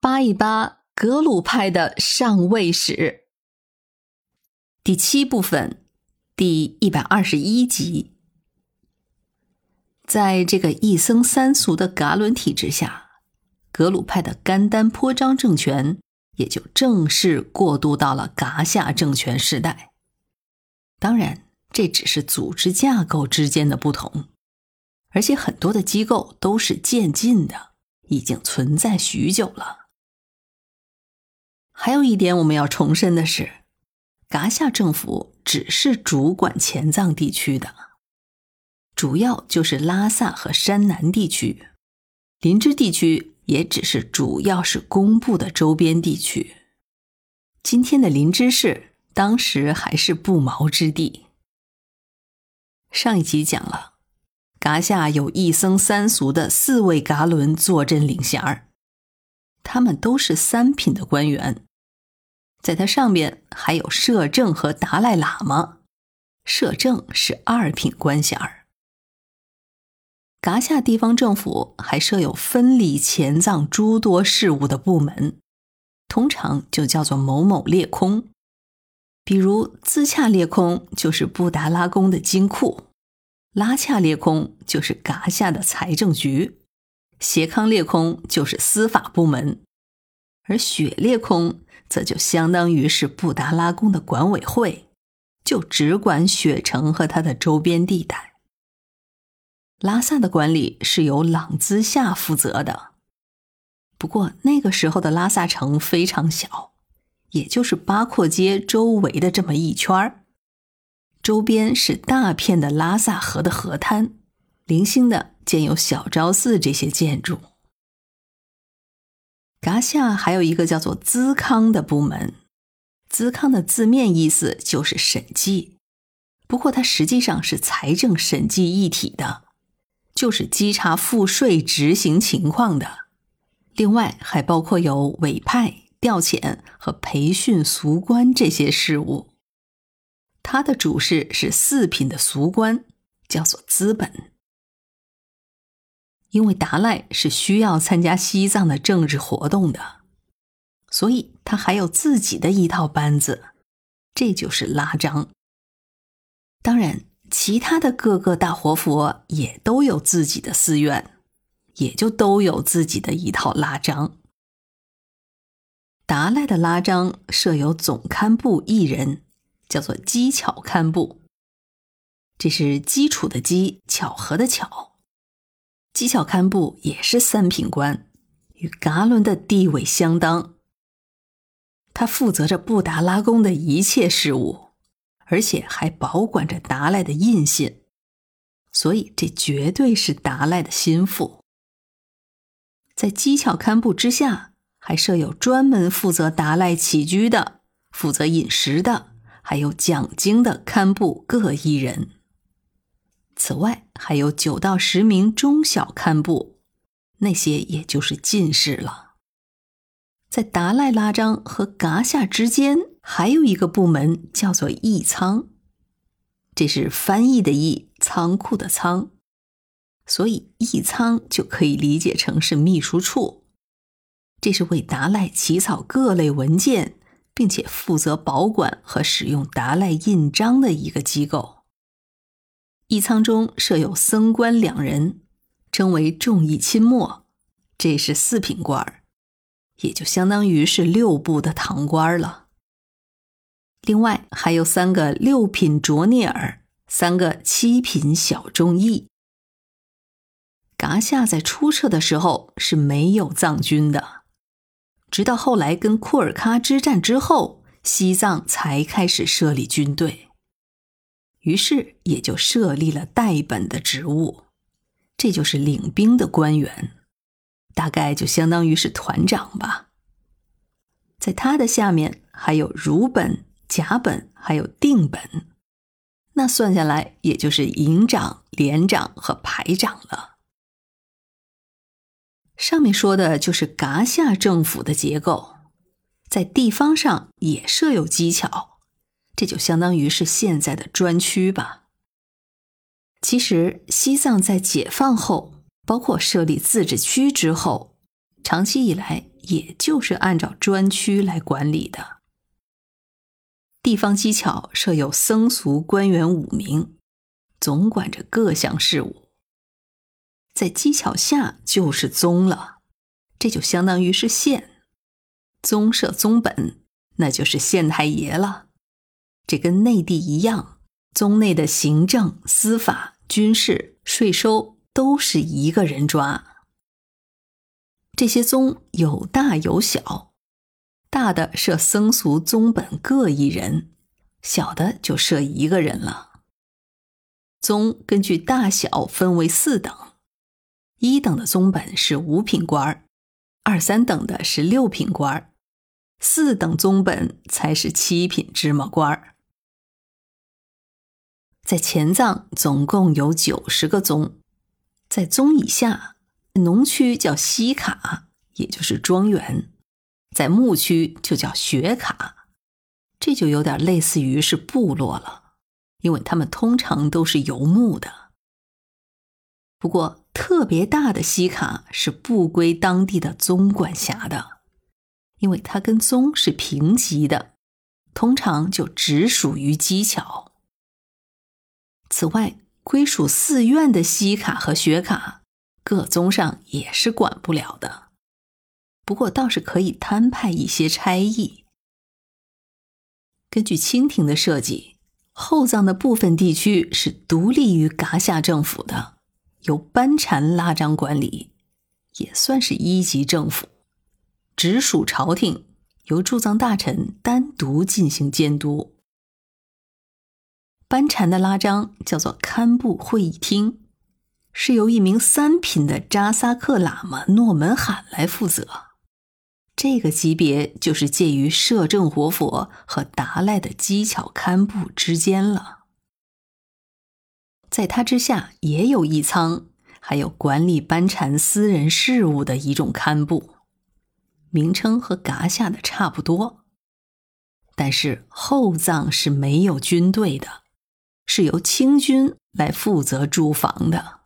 扒一扒格鲁派的上位史。第七部分，第一百二十一集。在这个一僧三俗的噶伦体制下，格鲁派的甘丹颇章政权也就正式过渡到了噶夏政权时代。当然，这只是组织架构之间的不同，而且很多的机构都是渐进的，已经存在许久了。还有一点我们要重申的是，噶夏政府只是主管前藏地区的，主要就是拉萨和山南地区，林芝地区也只是主要是工部的周边地区。今天的林芝市当时还是不毛之地。上一集讲了，噶夏有一僧三俗的四位噶伦坐镇领衔儿，他们都是三品的官员。在它上面还有摄政和达赖喇嘛，摄政是二品官衔儿。噶夏地方政府还设有分理前藏诸多事务的部门，通常就叫做某某列空。比如兹恰列空就是布达拉宫的金库，拉恰列空就是噶夏的财政局，协康列空就是司法部门，而雪裂空。则就相当于是布达拉宫的管委会，就只管雪城和它的周边地带。拉萨的管理是由朗兹夏负责的。不过那个时候的拉萨城非常小，也就是八廓街周围的这么一圈儿，周边是大片的拉萨河的河滩，零星的建有小昭寺这些建筑。噶夏还有一个叫做资康的部门，资康的字面意思就是审计，不过它实际上是财政审计一体的，就是稽查赋税执行情况的。另外还包括有委派、调遣和培训俗官这些事务。他的主事是四品的俗官，叫做资本。因为达赖是需要参加西藏的政治活动的，所以他还有自己的一套班子，这就是拉章。当然，其他的各个大活佛也都有自己的寺院，也就都有自己的一套拉章。达赖的拉章设有总堪布一人，叫做机巧堪布，这是基础的基，巧合的巧。机巧堪布也是三品官，与噶伦的地位相当。他负责着布达拉宫的一切事务，而且还保管着达赖的印信，所以这绝对是达赖的心腹。在机巧堪布之下，还设有专门负责达赖起居的、负责饮食的，还有讲经的堪布各一人。此外，还有九到十名中小堪布，那些也就是进士了。在达赖拉章和噶夏之间，还有一个部门叫做译仓，这是翻译的译，仓库的仓，所以译仓就可以理解成是秘书处。这是为达赖起草各类文件，并且负责保管和使用达赖印章的一个机构。义仓中设有僧官两人，称为众义亲末，这是四品官儿，也就相当于是六部的堂官了。另外还有三个六品卓聂尔，三个七品小众义。噶夏在初设的时候是没有藏军的，直到后来跟库尔喀之战之后，西藏才开始设立军队。于是也就设立了代本的职务，这就是领兵的官员，大概就相当于是团长吧。在他的下面还有儒本、甲本，还有定本，那算下来也就是营长、连长和排长了。上面说的就是噶夏政府的结构，在地方上也设有机巧。这就相当于是现在的专区吧。其实，西藏在解放后，包括设立自治区之后，长期以来也就是按照专区来管理的。地方机巧设有僧俗官员五名，总管着各项事务。在机巧下就是宗了，这就相当于是县。宗设宗本，那就是县太爷了。这跟内地一样，宗内的行政、司法、军事、税收都是一个人抓。这些宗有大有小，大的设僧俗宗本各一人，小的就设一个人了。宗根据大小分为四等，一等的宗本是五品官。二三等的是六品官，四等宗本才是七品芝麻官儿。在前藏总共有九十个宗，在宗以下，农区叫西卡，也就是庄园；在牧区就叫学卡，这就有点类似于是部落了，因为他们通常都是游牧的。不过。特别大的西卡是不归当地的宗管辖的，因为它跟宗是平级的，通常就只属于机巧。此外，归属寺院的西卡和学卡，各宗上也是管不了的。不过倒是可以摊派一些差役。根据清廷的设计，后藏的部分地区是独立于噶夏政府的。由班禅拉章管理，也算是一级政府，直属朝廷，由驻藏大臣单独进行监督。班禅的拉章叫做堪布会议厅，是由一名三品的扎萨克喇嘛诺门罕来负责。这个级别就是介于摄政活佛和达赖的机巧堪布之间了。在他之下也有一仓，还有管理班禅私人事务的一种堪布，名称和噶夏的差不多。但是后藏是没有军队的，是由清军来负责驻防的。